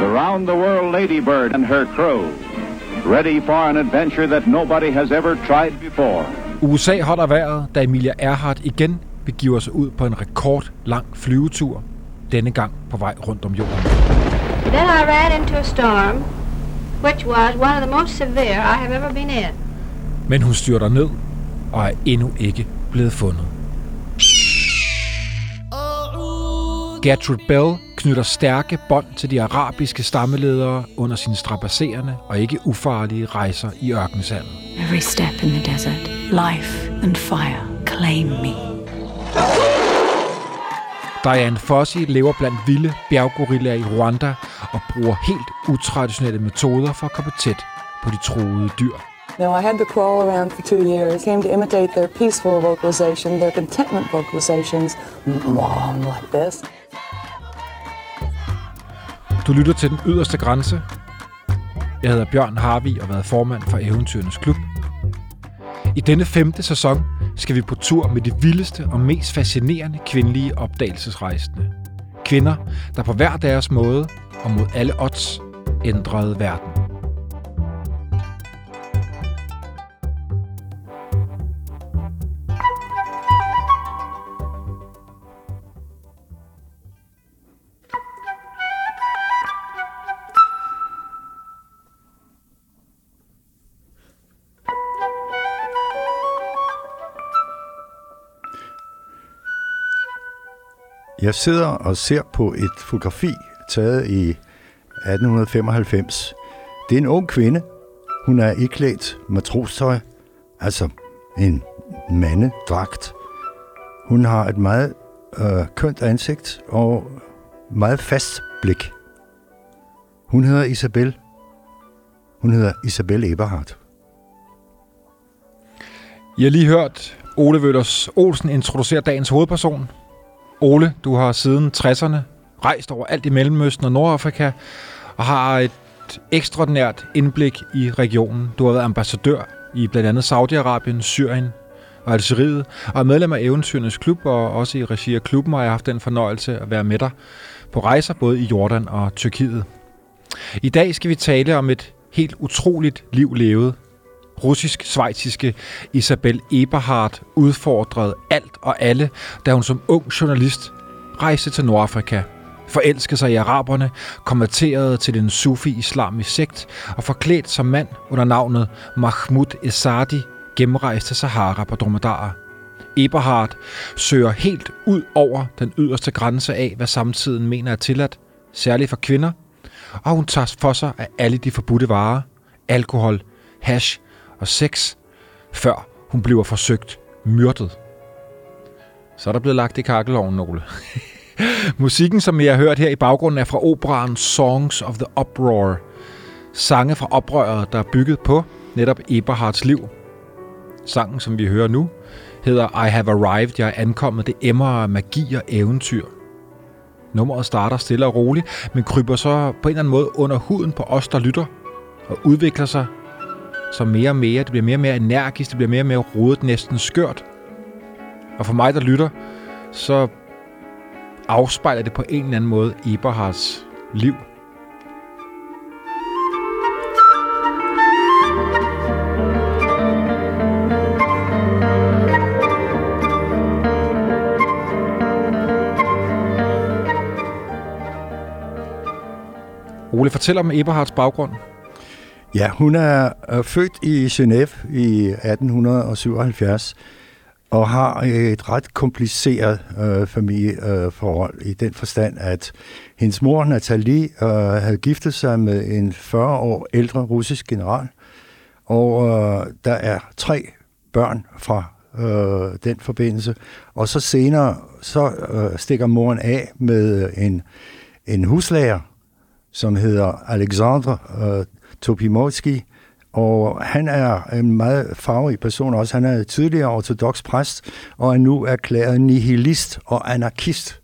the round the world ladybird and her crew, ready for an adventure that nobody has ever tried before. USA holder vejret, da Emilia Earhart igen begiver sig ud på en rekordlang flyvetur, denne gang på vej rundt om jorden. Then I ran into a storm, which was one of the most severe I have ever been in. Men hun styrter ned og er endnu ikke blevet fundet. Gertrude Bell knytter stærke bånd til de arabiske stammeledere under sine strapasserende og ikke ufarlige rejser i ørkensandet. Every step in the desert, life and fire claim me. Diane Fossey lever blandt vilde bjerggorillaer i Rwanda og bruger helt utraditionelle metoder for at komme tæt på de troede dyr. Now, I had to crawl around for two years, came to imitate their peaceful vocalization, their contentment vocalizations, mom, like this. Du lytter til Den Yderste Grænse. Jeg hedder Bjørn Harvi og har været formand for Eventyrenes Klub. I denne femte sæson skal vi på tur med de vildeste og mest fascinerende kvindelige opdagelsesrejsende. Kvinder, der på hver deres måde og mod alle odds ændrede verden. Jeg sidder og ser på et fotografi taget i 1895. Det er en ung kvinde. Hun er iklædt matrostøj, altså en mandedragt. Hun har et meget øh, kønt ansigt og meget fast blik. Hun hedder Isabel. Hun hedder Isabel Eberhardt. Jeg har lige hørt Ole Vøllers Olsen introducere dagens hovedperson. Ole, du har siden 60'erne rejst over alt i Mellemøsten og Nordafrika og har et ekstraordinært indblik i regionen. Du har været ambassadør i blandt andet Saudi-Arabien, Syrien og Algeriet, og er medlem af Eventyrenes Klub, og også i regi af klubben har jeg haft den fornøjelse at være med dig på rejser både i Jordan og Tyrkiet. I dag skal vi tale om et helt utroligt liv levet. Russisk-svejtiske Isabel Eberhardt udfordrede alt og alle, da hun som ung journalist rejste til Nordafrika forelskede sig i araberne, konverterede til en sufi-islamisk sekt og forklædt som mand under navnet Mahmoud Esadi gennemrejste Sahara på dromedarer. Eberhardt søger helt ud over den yderste grænse af, hvad samtiden mener er tilladt, særligt for kvinder, og hun tager for sig af alle de forbudte varer, alkohol, hash og 6, før hun bliver forsøgt myrdet. Så er der blevet lagt i kakkeloven, nogle. Musikken, som jeg har hørt her i baggrunden, er fra operaen Songs of the Uproar. Sange fra oprøret, der er bygget på netop Eberhards liv. Sangen, som vi hører nu, hedder I Have Arrived, jeg er ankommet. Det emmer af magi og eventyr. Nummeret starter stille og roligt, men kryber så på en eller anden måde under huden på os, der lytter, og udvikler sig så mere og mere. Det bliver mere og mere energisk, det bliver mere og mere rodet, næsten skørt. Og for mig, der lytter, så afspejler det på en eller anden måde Eberhards liv. Ole, fortæl om Eberhards baggrund. Ja, hun er, født i Genève i 1877 og har et ret kompliceret øh, familieforhold øh, i den forstand, at hendes mor Nathalie øh, havde giftet sig med en 40 år ældre russisk general, og øh, der er tre børn fra øh, den forbindelse, og så senere så øh, stikker moren af med en, en huslærer, som hedder Alexandre øh, Topimoski, og han er en meget farverig person også. Han er tidligere ortodox præst, og er nu erklæret nihilist og anarkist.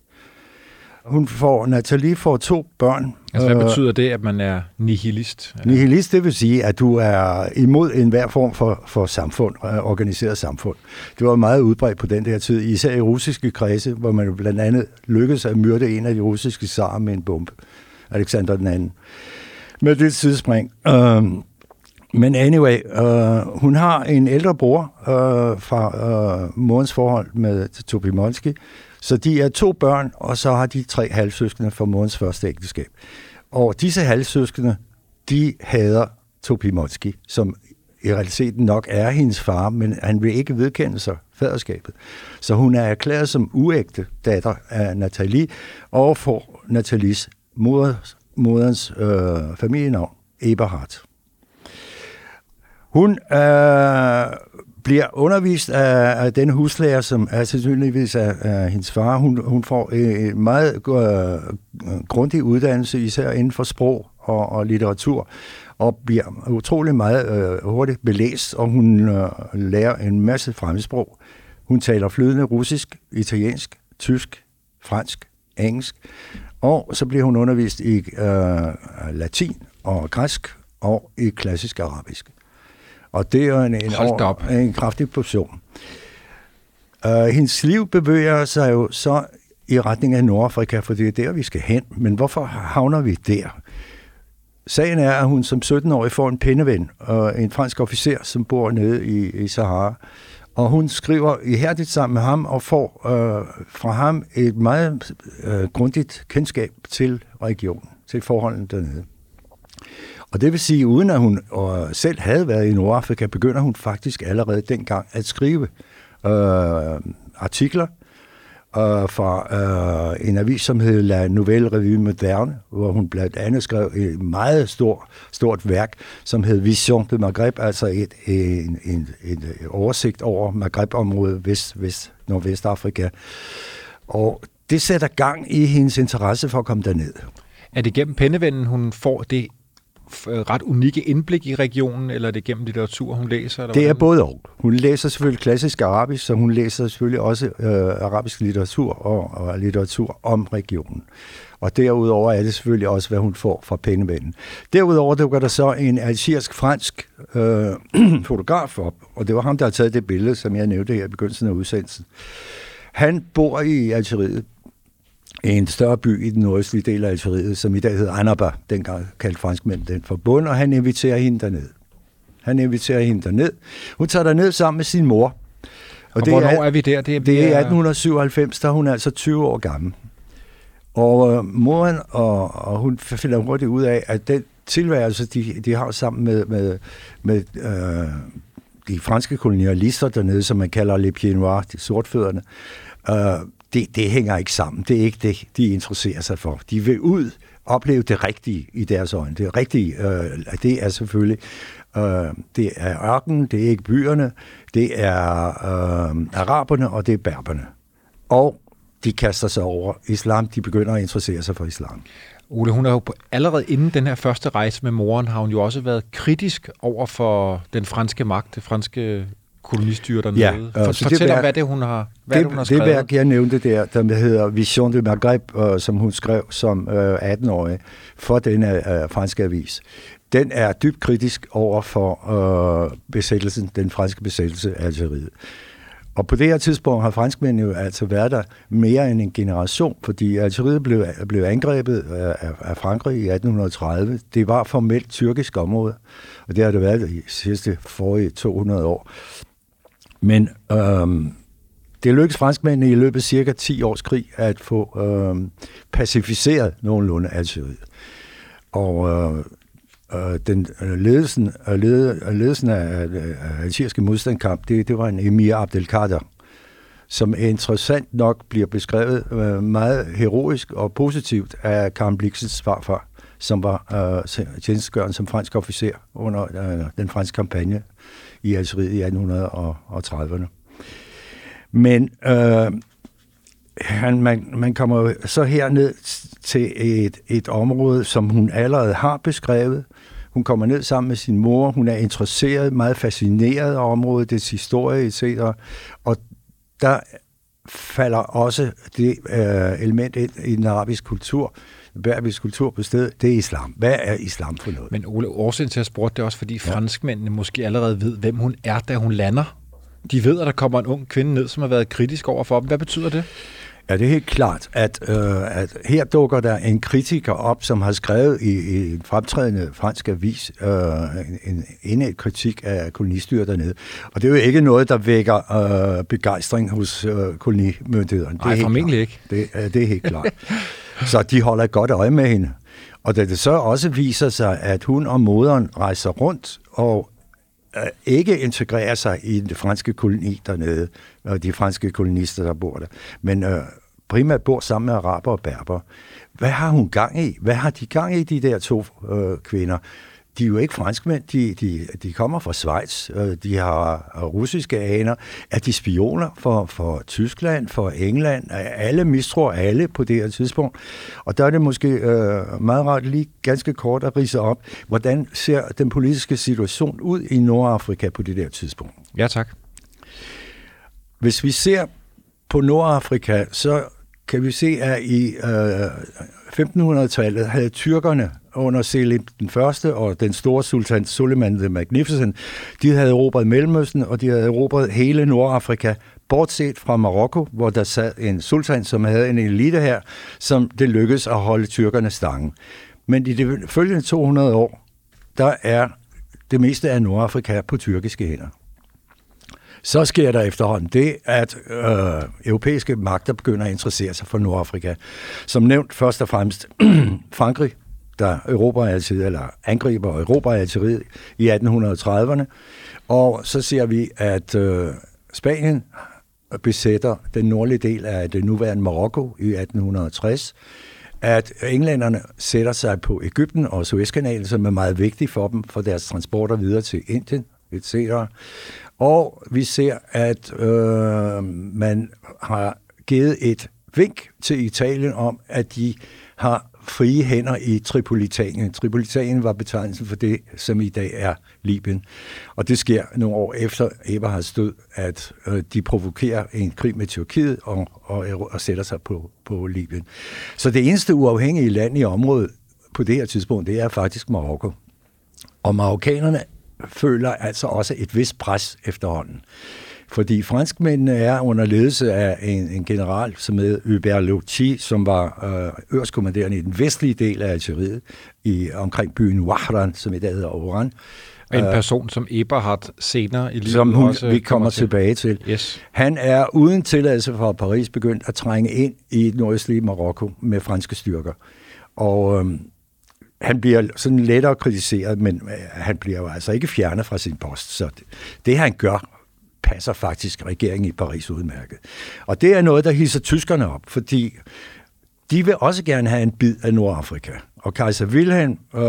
Hun får, Nathalie får to børn. Altså, hvad betyder det, at man er nihilist? Nihilist, det vil sige, at du er imod enhver form for, for samfund, organiseret samfund. Det var meget udbredt på den der tid, især i russiske kredse, hvor man blandt andet lykkedes at myrde en af de russiske zarer med en bombe. Alexander den anden. Med det tidsspring. Øh, men anyway, øh, hun har en ældre bror øh, fra øh, morens forhold med Tobi Monski, så de er to børn, og så har de tre halvsøskende fra morens første ægteskab. Og disse halvsøskende, de hader Tobi Monski, som i realiteten nok er hendes far, men han vil ikke vedkende sig faderskabet. Så hun er erklæret som uægte datter af Nathalie, og får Nathalies moders, moderens øh, familienavn, Eberhardt. Hun øh, bliver undervist af, af den huslærer, som er sandsynligvis af, af hendes far. Hun, hun får øh, en meget øh, grundig uddannelse, især inden for sprog og, og litteratur, og bliver utrolig meget øh, hurtigt belæst, og hun øh, lærer en masse fremmedsprog. Hun taler flydende russisk, italiensk, tysk, fransk, engelsk, og så bliver hun undervist i øh, latin og græsk og i klassisk arabisk. Og det er en, en, over, en kraftig portion. Uh, hendes liv bevæger sig jo så i retning af Nordafrika, for det er der, vi skal hen. Men hvorfor havner vi der? Sagen er, at hun som 17-årig får en pindeven, og en fransk officer, som bor nede i, i Sahara. Og hun skriver ihærdigt sammen med ham og får øh, fra ham et meget øh, grundigt kendskab til regionen, til forholdene dernede. Og det vil sige, uden at hun øh, selv havde været i Nordafrika, begynder hun faktisk allerede dengang at skrive øh, artikler øh, fra øh, en avis, som hed La Nouvelle Revue Moderne, hvor hun blandt andet skrev et meget stort, stort værk, som hed Vision de Maghreb, altså et, en, en, en oversigt over Maghreb-området, vest, vest, Nordvestafrika. Og det sætter gang i hendes interesse for at komme derned. Er det gennem pennevennen, hun får det ret unikke indblik i regionen, eller er det gennem litteratur, hun læser? Eller det er både og. Hun læser selvfølgelig klassisk arabisk, så hun læser selvfølgelig også øh, arabisk litteratur og, og litteratur om regionen. Og derudover er det selvfølgelig også, hvad hun får fra pennevennen. Derudover dukker der så en algerisk-fransk øh, fotograf op, og det var ham, der har taget det billede, som jeg nævnte her i begyndelsen af udsendelsen. Han bor i Algeriet en større by i den nordøstlige del af Algeriet, som i dag hedder Annaba, dengang kaldte franskmænd den forbund, og han inviterer hende derned. Han inviterer hende derned. Hun tager derned sammen med sin mor. Og, og det hvornår er, er vi der? Det er, det er 1897, der hun er altså 20 år gammel. Og øh, moren og, og hun finder hurtigt ud af, at den tilværelse, de, de har sammen med, med, med øh, de franske kolonialister dernede, som man kalder les pieds noirs, de sortfødderne, øh, det, det hænger ikke sammen. Det er ikke det, de interesserer sig for. De vil ud opleve det rigtige i deres øjne. Det rigtige, øh, det er selvfølgelig, øh, det er ørken, det er ikke byerne, det er øh, araberne, og det er berberne. Og de kaster sig over islam, de begynder at interessere sig for islam. Ole, hun er jo allerede inden den her første rejse med moren, har hun jo også været kritisk over for den franske magt, det franske kolonistyre dernede. Ja, For, øh, fortæl om, hvad det hun har, hvad det, det, hun har skrevet. Det værk, jeg nævnte der, der hedder Vision de Maghreb, uh, som hun skrev som øh, 18-årig for denne uh, franske avis, den er dybt kritisk over for uh, besættelsen, den franske besættelse af Algeriet. Og på det her tidspunkt har franskmændene jo altså været der mere end en generation, fordi Algeriet blev, blev angrebet af, af Frankrig i 1830. Det var formelt tyrkisk område, og det har det været de sidste forrige 200 år. Men øhm, det lykkedes franskmændene i løbet af cirka 10 års krig at få øhm, pacificeret nogenlunde Algeriet. Og øh, øh, den øh, ledelsen, øh, led, øh, ledelsen af, af algeriske modstandkamp, det, det var en Emir Abdelkader, som interessant nok bliver beskrevet øh, meget heroisk og positivt af Karen Blixens farfar, som var øh, tjenestegørende som fransk officer under øh, den franske kampagne i Algeriet i 1830'erne. Men øh, han, man, man kommer så herned til et, et område, som hun allerede har beskrevet. Hun kommer ned sammen med sin mor. Hun er interesseret, meget fascineret af området, dets historie etc. Og der falder også det øh, element ind i den arabiske kultur, berbisk kultur på stedet, det er islam. Hvad er islam for noget? Men Ole, årsagen til at spurgte det er også, fordi ja. franskmændene måske allerede ved, hvem hun er, da hun lander. De ved, at der kommer en ung kvinde ned, som har været kritisk over for dem. Hvad betyder det? Ja, det er helt klart, at, øh, at her dukker der en kritiker op, som har skrevet i, i en fremtrædende fransk avis øh, en, en, en kritik af kolonistyret dernede. Og det er jo ikke noget, der vækker øh, begejstring hos øh, kolonimyndighederne. Nej, formentlig ikke. Det, øh, det er helt klart. Så de holder godt øje med hende. Og da det så også viser sig, at hun og moderen rejser rundt og øh, ikke integrerer sig i den franske koloni dernede, og de franske kolonister, der bor der, men øh, primært bor sammen med araber og berber. Hvad har hun gang i? Hvad har de gang i, de der to øh, kvinder? De er jo ikke franskmænd, de, de, de kommer fra Schweiz, de har russiske aner. Er de spioner for, for Tyskland, for England? Alle mistror alle på det her tidspunkt. Og der er det måske øh, meget rart lige ganske kort at rise op, hvordan ser den politiske situation ud i Nordafrika på det der tidspunkt? Ja, tak. Hvis vi ser på Nordafrika, så kan vi se, at i øh, 1500-tallet havde tyrkerne under Selim den første og den store sultan Suleiman the Magnificent, de havde erobret Mellemøsten, og de havde erobret hele Nordafrika, bortset fra Marokko, hvor der sad en sultan, som havde en elite her, som det lykkedes at holde tyrkerne stangen. Men i de følgende 200 år, der er det meste af Nordafrika på tyrkiske hænder. Så sker der efterhånden det, at øh, europæiske magter begynder at interessere sig for Nordafrika. Som nævnt først og fremmest Frankrig, der erobrer altid, eller angriber og erobrer Algeriet i 1830'erne. Og så ser vi, at øh, Spanien besætter den nordlige del af det nuværende Marokko i 1860 at englænderne sætter sig på Ægypten og Suezkanalen, som er meget vigtig for dem, for deres transporter videre til Indien, etc. Og vi ser, at øh, man har givet et vink til Italien om, at de har frie hænder i Tripolitanien. Tripolitanien var betegnelsen for det, som i dag er Libyen. Og det sker nogle år efter Eberhards død, at øh, de provokerer en krig med Tyrkiet og, og, og sætter sig på, på Libyen. Så det eneste uafhængige land i området på det her tidspunkt, det er faktisk Marokko. Og marokkanerne føler altså også et vist pres efterhånden. Fordi franskmændene er under ledelse af en, en general, som hed Hubert Loti, som var øh, ørskommanderende i den vestlige del af Algeriet, i, omkring byen Wahran, som i dag hedder Oran. En øh, person, som Eberhard senere i livet som hun, også vi kommer til. tilbage til. Yes. Han er uden tilladelse fra Paris begyndt at trænge ind i nordøstlige Marokko med franske styrker. Og øhm, han bliver sådan lettere kritiseret, men øh, han bliver jo altså ikke fjernet fra sin post. Så det, det han gør, passer faktisk regeringen i Paris udmærket. Og det er noget, der hisser tyskerne op, fordi de vil også gerne have en bid af Nordafrika. Og kejser Wilhelm øh,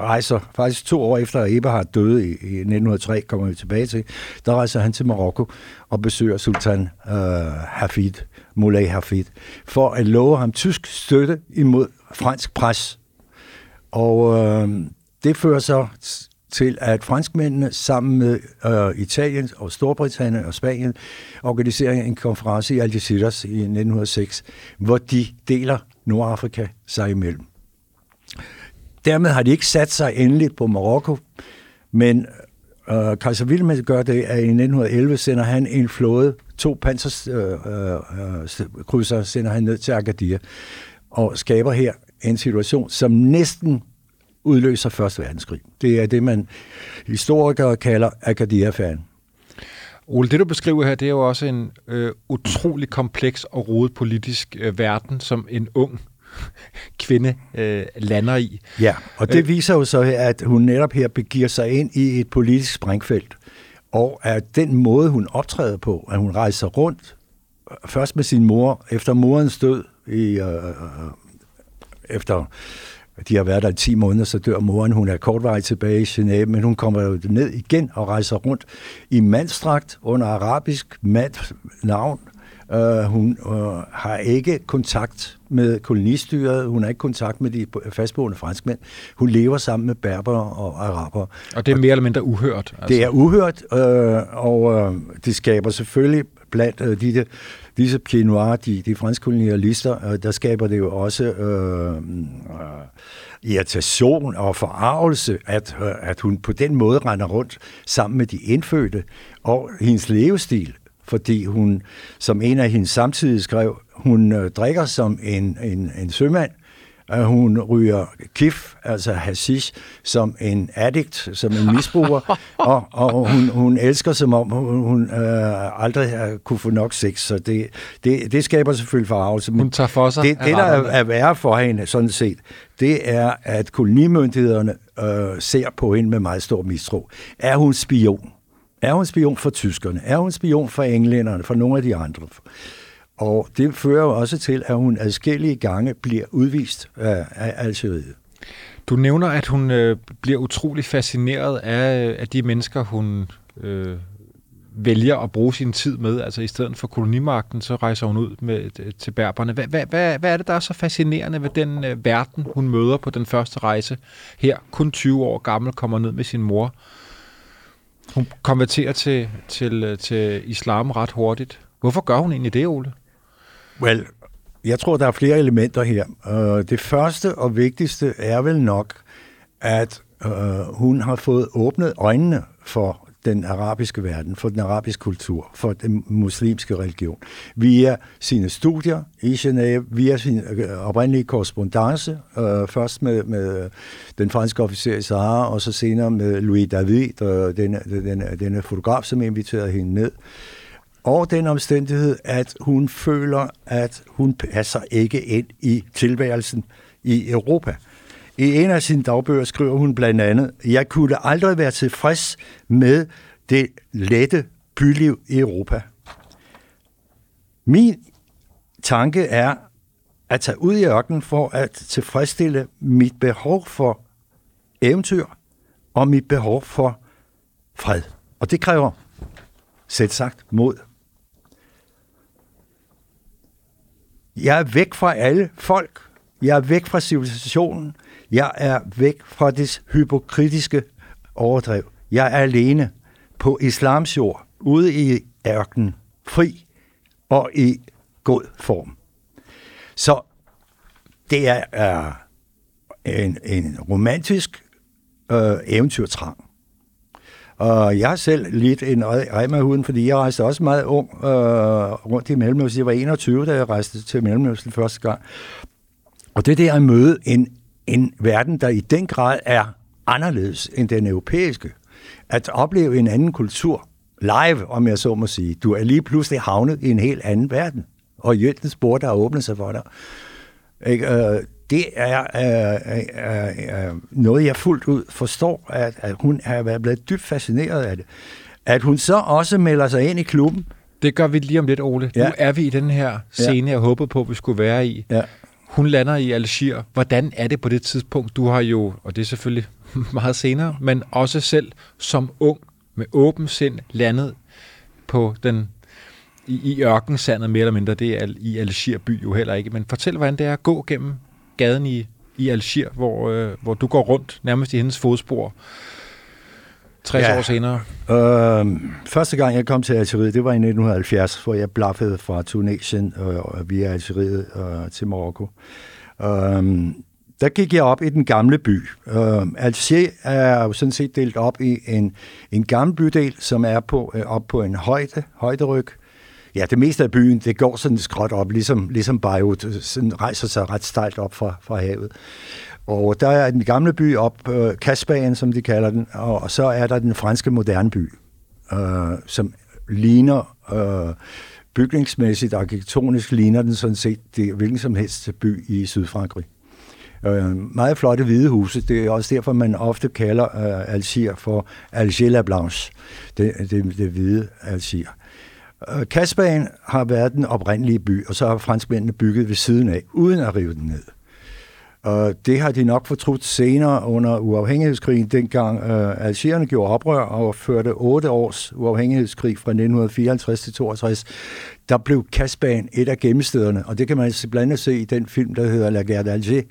rejser faktisk to år efter, at Eberhard døde i, i 1903, kommer vi tilbage til, der rejser han til Marokko og besøger sultan øh, Hafid, Moulay Hafid, for at love ham tysk støtte imod fransk pres og øh, det fører så til, at franskmændene sammen med øh, Italien og Storbritannien og Spanien organiserer en konference i Algeciras i 1906, hvor de deler Nordafrika sig imellem. Dermed har de ikke sat sig endeligt på Marokko, men øh, Kaiser Wilhelm gør det, at i 1911 sender han en flåde, to panserkrydser, øh, øh, øh sender han ned til Agadir, og skaber her en situation, som næsten udløser Første Verdenskrig. Det er det, man historikere kalder Agadir-affæren. Ole, det du beskriver her, det er jo også en øh, utrolig kompleks og rodet politisk øh, verden, som en ung kvinde øh, lander i. Ja, og det øh, viser jo så, at hun netop her begiver sig ind i et politisk sprængfelt, og at den måde, hun optræder på, at hun rejser rundt, først med sin mor, efter morens død, i, øh, øh efter de har været der i 10 måneder, så dør moren. Hun er kortvarigt tilbage i Genève, men hun kommer jo ned igen og rejser rundt i mandstragt under arabisk mand navn. Uh, hun uh, har ikke kontakt med kolonistyret, hun har ikke kontakt med de fastboende franskmænd. Hun lever sammen med berber og araber. Og det er mere eller mindre uhørt? Altså. Det er uhørt, uh, og uh, det skaber selvfølgelig blandt uh, de disse Pied Noir, de, de franske kolonialister, øh, der skaber det jo også øh, øh, irritation og forarvelse, at, øh, at hun på den måde render rundt sammen med de indfødte, og hendes levestil fordi hun, som en af hendes samtidig skrev, hun øh, drikker som en, en, en sømand, at hun ryger kif, altså hashish, som en addict, som en misbruger, og, og hun, hun elsker, som om hun, hun øh, aldrig har kunne få nok sex, så det, det, det skaber selvfølgelig forarvelse. Hun tager for sig det, det, der er, er værre for hende, sådan set, det er, at kolonimyndighederne øh, ser på hende med meget stor mistro. Er hun spion? Er hun spion for tyskerne? Er hun spion for englænderne? For nogle af de andre? Og det fører også til, at hun adskillige gange bliver udvist af, af Algeriet. Du nævner, at hun øh, bliver utrolig fascineret af, øh, af de mennesker, hun øh, vælger at bruge sin tid med. Altså i stedet for kolonimagten, så rejser hun ud med, øh, til berberne. Hvad, hvad, hvad, hvad er det, der er så fascinerende ved den øh, verden, hun møder på den første rejse? Her, kun 20 år gammel, kommer ned med sin mor. Hun konverterer til, til, øh, til islam ret hurtigt. Hvorfor gør hun egentlig det, Ole? Well, jeg tror, der er flere elementer her. Uh, det første og vigtigste er vel nok, at uh, hun har fået åbnet øjnene for den arabiske verden, for den arabiske kultur, for den muslimske religion, via sine studier i Genève, via sin øh, oprindelige korrespondence, øh, først med, med den franske officer i Sahara, og så senere med Louis David, øh, denne, denne, denne fotograf, som inviterede hende ned. Og den omstændighed, at hun føler, at hun passer ikke ind i tilværelsen i Europa. I en af sine dagbøger skriver hun blandt andet, jeg kunne aldrig være tilfreds med det lette byliv i Europa. Min tanke er at tage ud i ørkenen for at tilfredsstille mit behov for eventyr og mit behov for fred. Og det kræver sæt sagt mod. Jeg er væk fra alle folk. Jeg er væk fra civilisationen. Jeg er væk fra det hypokritiske overdrev. Jeg er alene på islams jord, ude i ørkenen, fri og i god form. Så det er, en, en romantisk øh, eventyrtrang. Og jeg har selv lidt en rem af huden, fordi jeg rejste også meget ung øh, rundt i Mellemøsten. Jeg var 21, da jeg rejste til Mellemøsten første gang. Og det der at møde en, en verden, der i den grad er anderledes end den europæiske. At opleve en anden kultur live, om jeg så må sige. Du er lige pludselig havnet i en helt anden verden. Og Jøttens bord, der har åbnet sig for dig. Ikke? Øh, Øh, det er øh, øh, øh, noget, jeg fuldt ud forstår, at, at hun er været blevet dybt fascineret af det. At hun så også melder sig ind i klubben. Det gør vi lige om lidt, Ole. Ja. Ja. Nu er vi i den her scene, jeg håbede på, vi skulle være i. Ja. Hun lander i Algier. Hvordan er det på det tidspunkt? Du har jo, og det er selvfølgelig meget senere, men også selv som ung med åben sind landet på den i, i ørkensandet mere eller mindre. Det er i Algier by jo heller ikke. Men fortæl, hvordan det er at gå gennem gaden i, i Algier, hvor, øh, hvor du går rundt nærmest i hendes fodspor 60 Ja. år senere. Øh, første gang, jeg kom til Algeriet, det var i 1970, hvor jeg blaffede fra Tunesien øh, og via Algeriet øh, til Marokko. Øh, der gik jeg op i den gamle by. Øh, Alger er jo sådan set delt op i en, en gammel bydel, som er på, øh, op på en højde, højderyg. Ja, det meste af byen, det går sådan skråt op, ligesom, ligesom Beirut, øh, sådan rejser sig ret stejlt op fra, fra havet. Og der er den gamle by op, øh, Kasbagen, som de kalder den, og, og så er der den franske moderne by, øh, som ligner øh, bygningsmæssigt, arkitektonisk ligner den sådan set det, hvilken som helst by i Sydfrankrig. Øh, meget flotte hvide huse. Det er også derfor, man ofte kalder øh, Algier for Alger la Blanche, det, det, det hvide Algier. Øh, Kasbanen har været den oprindelige by, og så har franskmændene bygget ved siden af, uden at rive den ned. Og det har de nok fortrudt senere under uafhængighedskrigen, dengang øh, algerierne gjorde oprør og førte otte års uafhængighedskrig fra 1954 til 62. Der blev Kasbanen et af gemmestederne, og det kan man blandt andet se i den film, der hedder La Guerre d'Alger,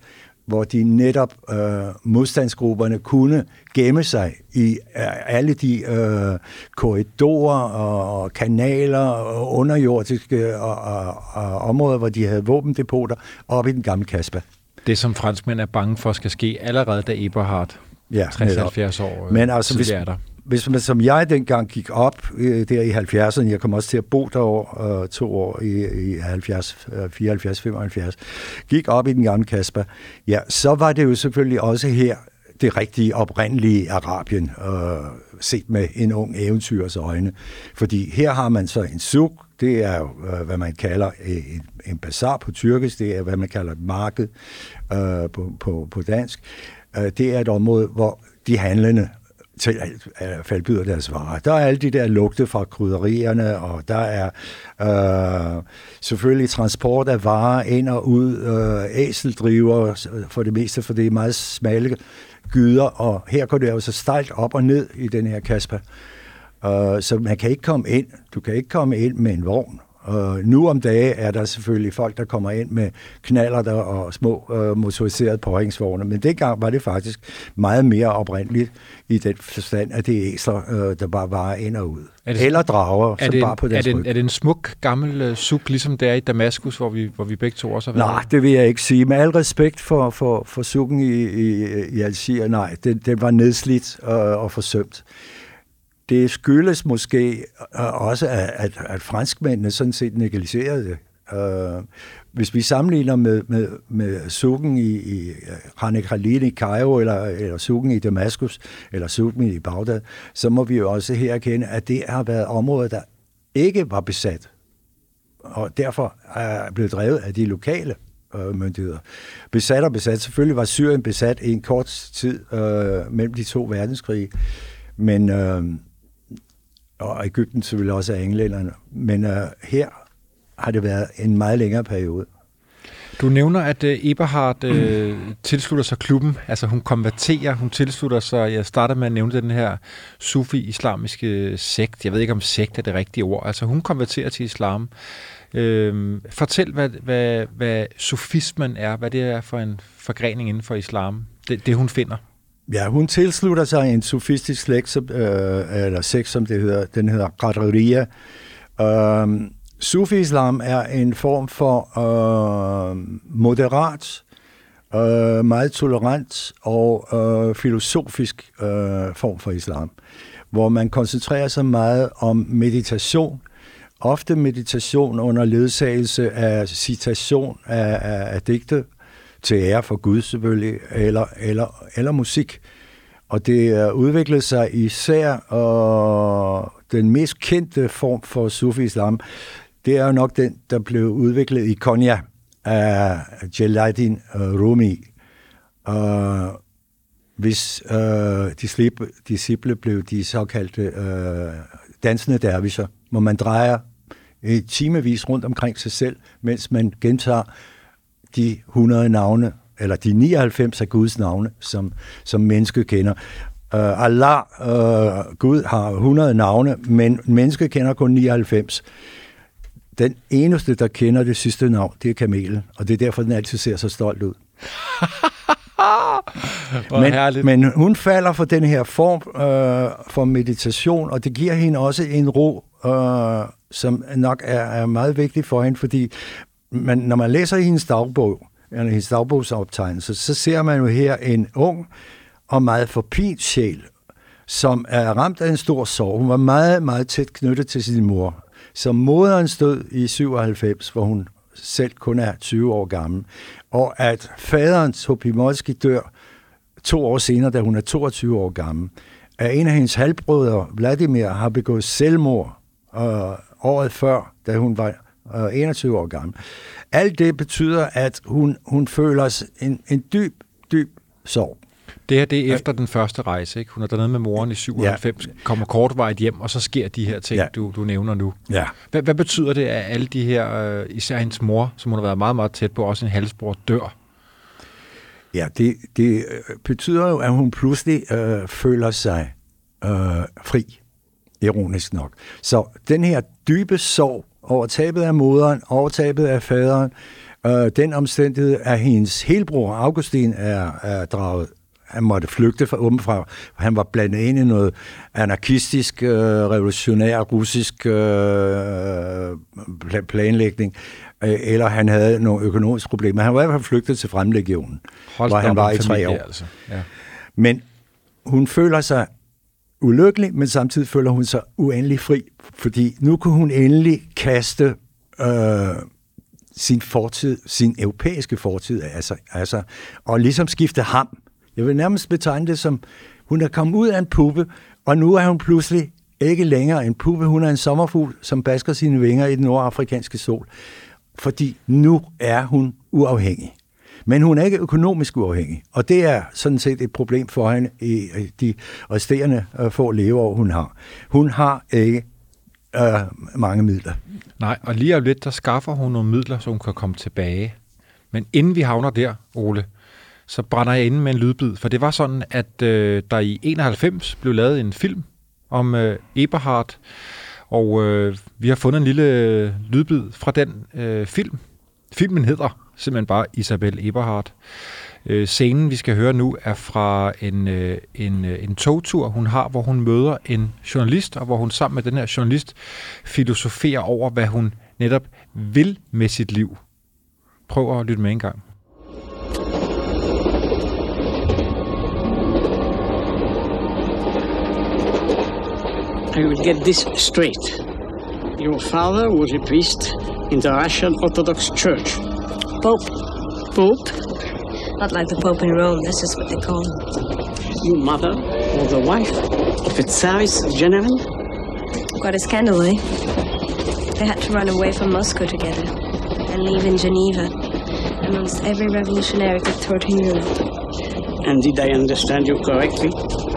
hvor de netop øh, modstandsgrupperne kunne gemme sig i øh, alle de øh, korridorer og kanaler og underjordiske og, og, og områder, hvor de havde våbendepoter, op i den gamle Kasbah. Det, som franskmænd er bange for, skal ske allerede, da Eberhard, Ja, 60-70 år, øh, Men altså, hvis, er der hvis man som jeg dengang gik op øh, der i 70'erne, jeg kom også til at bo derovre øh, to år i, i 70, øh, 74, 75, gik op i den gamle Kasper, ja, så var det jo selvfølgelig også her det rigtige oprindelige Arabien, øh, set med en ung eventyrs øjne. Fordi her har man så en suk, det er jo, øh, hvad man kalder en, en bazar på tyrkisk, det er, hvad man kalder et marked øh, på, på, på dansk. Øh, det er et område, hvor de handlende til at faldbyder deres varer. Der er alle de der lugte fra krydderierne, og der er øh, selvfølgelig transport af varer ind og ud, øh, æseldriver for det meste, for det er meget smalle gyder, og her går det jo så stejlt op og ned i den her Kasper. Øh, så man kan ikke komme ind. Du kan ikke komme ind med en vogn. Uh, nu om dage er der selvfølgelig folk, der kommer ind med knaller der og små uh, motoriserede påhængsvogne, men dengang var det faktisk meget mere oprindeligt i den forstand, at det er æsler, uh, der bare var ind og ud. Er det, Eller drager, er som det bare på er deres det, en, ryg. er det en smuk gammel uh, suk, ligesom det er i Damaskus, hvor vi, hvor vi begge to også har været? Nej, det vil jeg ikke sige. Med al respekt for, for, for sukken i, i, i Algier, nej, den, den var nedslidt og, og forsømt. Det skyldes måske øh, også, at, at, franskmændene sådan set negligerede det. Uh, hvis vi sammenligner med, med, med sukken i, i øh, Rane Khalil i Cairo, eller, eller sukken i Damaskus, eller sukken i Bagdad, så må vi jo også her erkende, at det har været områder, der ikke var besat, og derfor er blevet drevet af de lokale øh, myndigheder. Besat og besat. Selvfølgelig var Syrien besat i en kort tid øh, mellem de to verdenskrige, men øh, og Ægypten selvfølgelig også af englænderne. Men øh, her har det været en meget længere periode. Du nævner, at uh, Eberhard uh, tilslutter sig klubben, altså hun konverterer, hun tilslutter sig, jeg startede med at nævne den her sufi-islamiske øh, sekt, jeg ved ikke om sekt er det rigtige ord, altså hun konverterer til islam. Øh, fortæl, hvad, hvad, hvad sufismen er, hvad det er for en forgrening inden for islam, det, det hun finder. Ja, hun tilslutter sig en sofistisk slægt, øh, eller sekt, som det hedder. Den hedder Qadriya. Øh, Sufi-islam er en form for øh, moderat, øh, meget tolerant og øh, filosofisk øh, form for islam, hvor man koncentrerer sig meget om meditation, ofte meditation under ledsagelse af citation af, af, af digte, til ære for Gud selvfølgelig, eller, eller, eller musik. Og det er udviklet sig især, og den mest kendte form for sufi-islam, det er jo nok den, der blev udviklet i Konya af Jalaluddin øh, Rumi. Og hvis øh, disciple, disciple blev de såkaldte øh, dansende dervisher, hvor man drejer et timevis rundt omkring sig selv, mens man gentager de 100 navne, eller de 99 af Guds navne, som, som menneske kender. Uh, Allah, uh, Gud, har 100 navne, men menneske kender kun 99. Den eneste, der kender det sidste navn, det er kamelen, og det er derfor, den altid ser så stolt ud. men, men hun falder for den her form øh, for meditation, og det giver hende også en ro, øh, som nok er, er meget vigtig for hende, fordi man, når man læser i hendes dagbog, eller hendes dagbogsoptegnelse, så ser man jo her en ung og meget forpint sjæl, som er ramt af en stor sorg. Hun var meget, meget tæt knyttet til sin mor. Så moderen stod i 97, hvor hun selv kun er 20 år gammel, og at faderen, Topimolski, dør to år senere, da hun er 22 år gammel, at en af hendes halvbrødre, Vladimir, har begået selvmord øh, året før, da hun var øh, 21 år gammel. Alt det betyder, at hun, hun føler en, en dyb, dyb sorg. Det her, det er efter den første rejse, ikke? Hun er dernede med moren i 97, ja. kommer kortvejt hjem, og så sker de her ting, ja. du, du nævner nu. Ja. Hvad, hvad betyder det, at alle de her, øh, især hendes mor, som hun har været meget, meget tæt på, også en halsbror, dør? Ja, det, det betyder jo, at hun pludselig øh, føler sig øh, fri, ironisk nok. Så den her dybe sorg over tabet af moderen, over tabet af faderen, øh, den omstændighed, at hendes helbror Augustin er, er draget han måtte flygte fra ovenfra. Han var blandet ind i noget anarkistisk, øh, revolutionær, russisk øh, planlægning, øh, eller han havde nogle økonomiske problemer. Han var i hvert fald flygtet til Fremlegionen, Hold hvor han var i tre år. Altså. Ja. Men hun føler sig ulykkelig, men samtidig føler hun sig uendelig fri, fordi nu kunne hun endelig kaste øh, sin fortid, sin europæiske fortid altså, altså, og ligesom skifte ham. Jeg vil nærmest betegne det som, hun er kommet ud af en puppe, og nu er hun pludselig ikke længere en puppe, hun er en sommerfugl, som basker sine vinger i den nordafrikanske sol. Fordi nu er hun uafhængig. Men hun er ikke økonomisk uafhængig, og det er sådan set et problem for hende i de resterende øh, få leveår, hun har. Hun har ikke øh, mange midler. Nej, og lige om lidt, der skaffer hun nogle midler, så hun kan komme tilbage. Men inden vi havner der, Ole, så brænder jeg inde med en lydbid. For det var sådan, at øh, der i 91 blev lavet en film om øh, Eberhard, og øh, vi har fundet en lille øh, lydbid fra den øh, film. Filmen hedder simpelthen bare Isabel Eberhardt. Øh, scenen, vi skal høre nu, er fra en, øh, en, øh, en togtur, hun har, hvor hun møder en journalist, og hvor hun sammen med den her journalist filosoferer over, hvad hun netop vil med sit liv. Prøv at lytte med en gang. I will get this straight. Your father was a priest in the Russian Orthodox Church. Pope. Pope? Not like the Pope in Rome, that's just what they call him. Your mother or the wife of a Tsarist general? Quite a scandal, eh? They had to run away from Moscow together and leave in Geneva amongst every revolutionary cutthroat in Europe. And did I understand you correctly?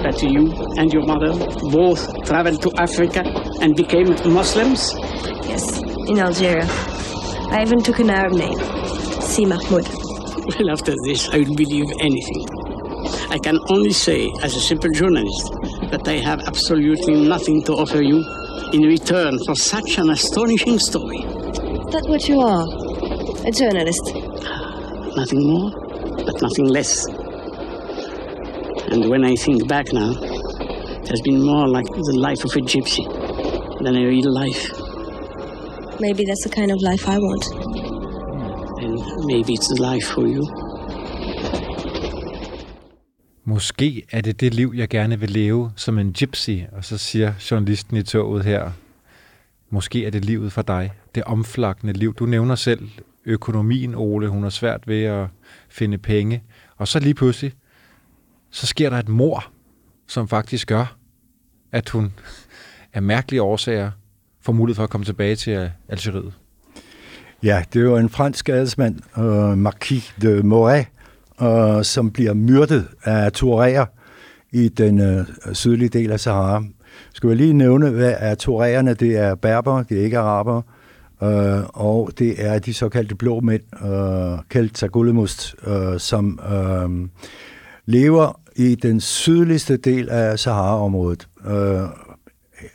That you and your mother both traveled to Africa and became Muslims? Yes, in Algeria. I even took an Arab name, Si Mahmoud. Well, after this, I will believe anything. I can only say, as a simple journalist, that I have absolutely nothing to offer you in return for such an astonishing story. That's what you are, a journalist. Nothing more, but nothing less. And when I think back now, it has been more like the life of a gypsy than a real life. Maybe that's the kind of life I want. Maybe it's the life for you. Måske er det det liv, jeg gerne vil leve som en gypsy, og så siger journalisten i toget her, måske er det livet for dig, det omflakkende liv. Du nævner selv økonomien, Ole, hun har svært ved at finde penge, og så lige pludselig, så sker der et mor, som faktisk gør, at hun af mærkelige årsager får mulighed for at komme tilbage til Algeriet. Ja, det er jo en fransk adelsmand, øh, Marquis de Moret, øh, som bliver myrdet af Touareger i den øh, sydlige del af Sahara. Skal vi lige nævne, hvad er Touarerne? Det er berber, det er ikke araber, øh, og det er de såkaldte blå mænd, øh, kaldt Sagullemust, øh, som øh, lever i den sydligste del af Sahara-området. Øh,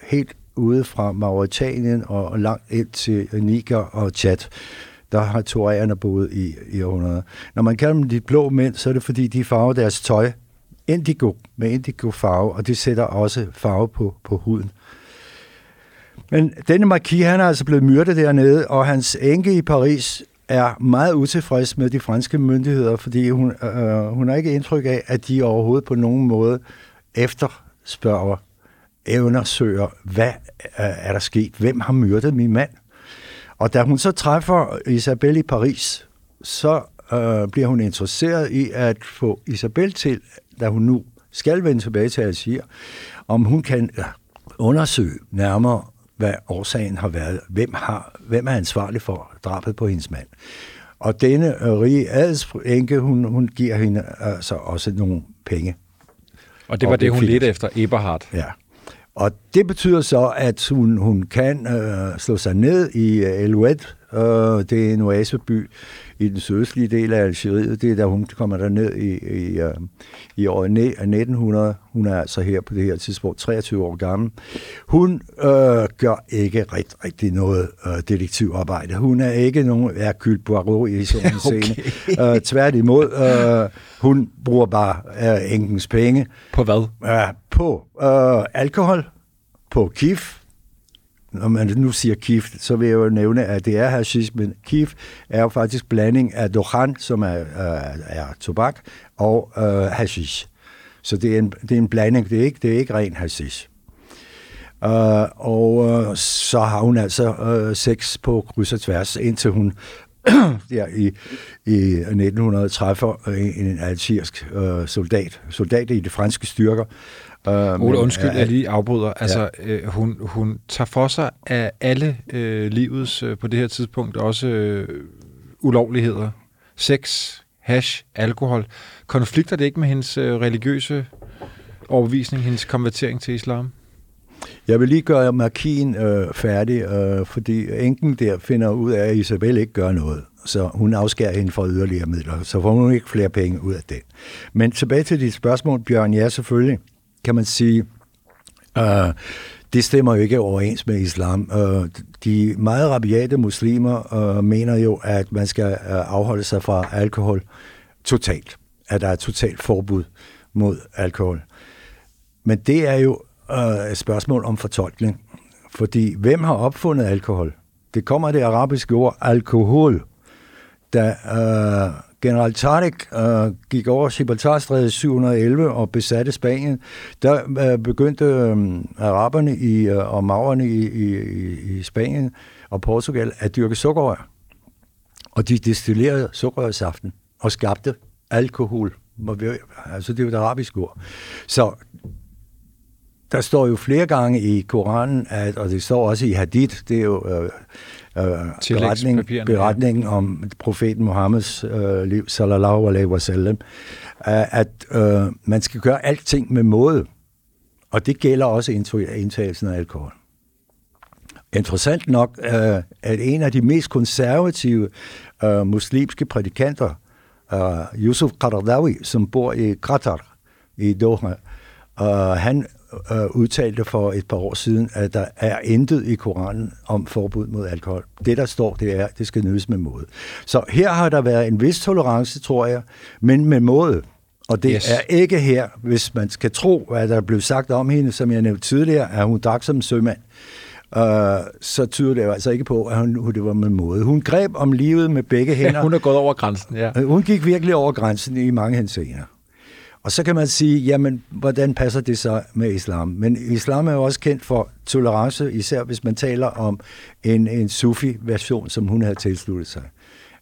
helt ude fra Mauritanien og langt ind til Niger og Chad. Der har toræerne boet i, i århundreder. Når man kalder dem de blå mænd, så er det fordi, de farver deres tøj indigo, med indigo farve, og det sætter også farve på, på huden. Men denne marquis, han er altså blevet myrdet dernede, og hans enke i Paris er meget utilfreds med de franske myndigheder, fordi hun, øh, øh hun har ikke indtryk af, at de overhovedet på nogen måde efterspørger undersøger, hvad er der sket? Hvem har myrdet min mand? Og da hun så træffer Isabel i Paris, så øh, bliver hun interesseret i at få Isabel til, da hun nu skal vende tilbage til Algier, om hun kan undersøge nærmere, hvad årsagen har været. Hvem, har, hvem er ansvarlig for drabet på hendes mand? Og denne øh, rige adelsenke, hun, hun giver hende altså også nogle penge. Og det var og det, det hun ledte efter, Eberhard. Ja. Og det betyder så, at hun, hun kan øh, slå sig ned i øh, Elouet. Øh, det er en oaseby i den sydøstlige del af Algeriet. Det er da hun kommer der ned i, i, øh, i år 1900. Hun er altså her på det her tidspunkt 23 år gammel. Hun øh, gør ikke rigtig, rigtig noget øh, detektivarbejde. Hun er ikke nogen Hercule Poirot i sådan en okay. scene. Øh, tværtimod, øh, hun bruger bare øh, enkens penge. På hvad? Øh, på øh, alkohol, på kif, når man nu siger kif, så vil jeg jo nævne, at det er hashish, men kif er jo faktisk blanding af dohan, som er, øh, er tobak, og øh, hashish. Så det er en, det er en blanding, det er ikke, det er ikke ren hashish. Uh, og uh, så har hun altså uh, sex på kryds og tværs, indtil hun der i, i 1900 træffer en, en algerisk uh, soldat, soldat i de franske styrker. Uh, Ole, undskyld, uh, jeg lige afbryder. Altså, ja. uh, hun, hun tager for sig af alle uh, livets uh, på det her tidspunkt også uh, ulovligheder. Sex, hash, alkohol. Konflikter det ikke med hendes uh, religiøse overbevisning, hendes konvertering til islam? Jeg vil lige gøre markien øh, færdig, øh, fordi enken der finder ud af, at Isabel ikke gør noget. Så hun afskærer hende for yderligere midler, så får hun ikke flere penge ud af det. Men tilbage til dit spørgsmål, Bjørn. Ja, selvfølgelig kan man sige, øh, det stemmer jo ikke overens med islam. Øh, de meget rabiate muslimer øh, mener jo, at man skal øh, afholde sig fra alkohol totalt. At der er totalt forbud mod alkohol. Men det er jo øh, et spørgsmål om fortolkning. Fordi hvem har opfundet alkohol? Det kommer af det arabiske ord alkohol, der øh, general Tarek øh, gik over Gibraltarstrædet 711 og besatte Spanien. Der øh, begyndte øh, araberne i, øh, og maurerne i, i, i Spanien og Portugal at dyrke sukkerrør. Og de destillerede sukkerrørsaften og skabte alkohol. Altså det er jo et arabisk ord. Så der står jo flere gange i Koranen, at, og det står også i Hadith, det er jo øh, øh, beretning, beretningen om profeten Muhammeds øh, liv, sallallahu alaihi wasallam, at øh, man skal gøre alting med måde. Og det gælder også indtagelsen af alkohol. Interessant nok, øh, at en af de mest konservative øh, muslimske prædikanter, øh, Yusuf Qaradawi, som bor i Qatar, i Doha, øh, han øh, udtalte for et par år siden, at der er intet i Koranen om forbud mod alkohol. Det, der står, det er, at det skal nydes med måde. Så her har der været en vis tolerance, tror jeg, men med måde. Og det yes. er ikke her, hvis man skal tro, hvad der blev sagt om hende, som jeg nævnte tidligere, at hun drak som sømand. Uh, så tyder det jo altså ikke på, at hun, det var med måde. Hun greb om livet med begge hænder. Ja, hun er gået over grænsen, ja. Hun gik virkelig over grænsen i mange henseender. Og så kan man sige, jamen, hvordan passer det så med islam? Men islam er jo også kendt for tolerance, især hvis man taler om en, en sufi-version, som hun havde tilsluttet sig.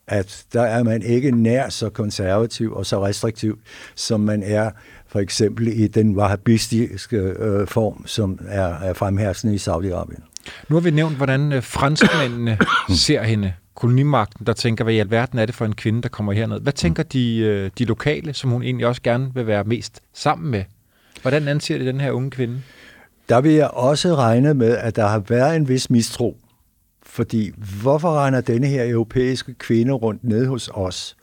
At der er man ikke nær så konservativ og så restriktiv, som man er for eksempel i den wahhabistiske øh, form, som er, er fremherskende i Saudi-Arabien. Nu har vi nævnt, hvordan øh, franskmændene ser hende kolonimagten, der tænker, hvad i alverden er det for en kvinde, der kommer herned? Hvad tænker de, øh, de lokale, som hun egentlig også gerne vil være mest sammen med? Hvordan anser de den her unge kvinde? Der vil jeg også regne med, at der har været en vis mistro. Fordi hvorfor regner denne her europæiske kvinde rundt ned hos os?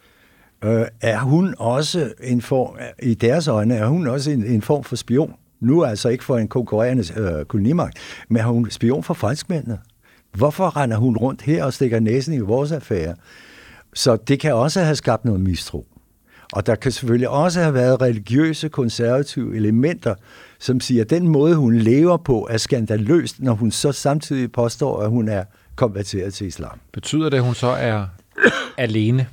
Øh, er hun også en form, i deres øjne, er hun også en, en form for spion? Nu altså ikke for en konkurrerende øh, kolonimagt, men er hun spion for franskmændene? Hvorfor render hun rundt her og stikker næsen i vores affære? Så det kan også have skabt noget mistro. Og der kan selvfølgelig også have været religiøse, konservative elementer, som siger, at den måde, hun lever på, er skandaløst, når hun så samtidig påstår, at hun er konverteret til islam. Betyder det, at hun så er alene?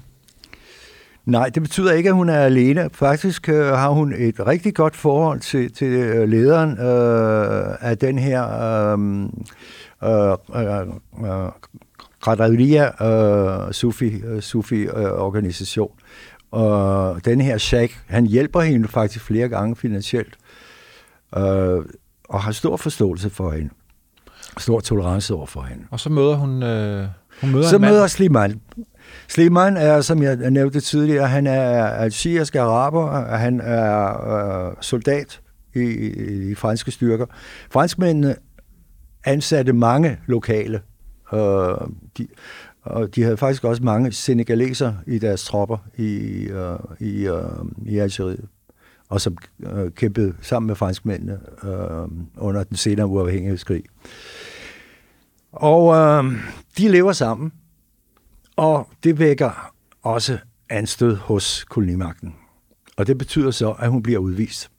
Nej, det betyder ikke, at hun er alene. Faktisk øh, har hun et rigtig godt forhold til, til øh, lederen øh, af den her øh, Qadariya øh, Sufi, øh, Sufi øh, organisation. Og den her sheikh, han hjælper hende faktisk flere gange finansielt, øh, og har stor forståelse for hende. Stor tolerance over for hende. Og så møder hun, øh, hun møder Så en mand. møder Sliman. Sliman er, som jeg nævnte tidligere, han er algerisk araber, han er øh, soldat i, i, i franske styrker. Franskmændene ansatte mange lokale. Og de, og de havde faktisk også mange senegaleser i deres tropper i, uh, i, uh, i Algeriet, og som uh, kæmpede sammen med franskmændene uh, under den senere uafhængighedskrig. Og uh, de lever sammen, og det vækker også anstød hos kolonimagten. Og det betyder så, at hun bliver udvist.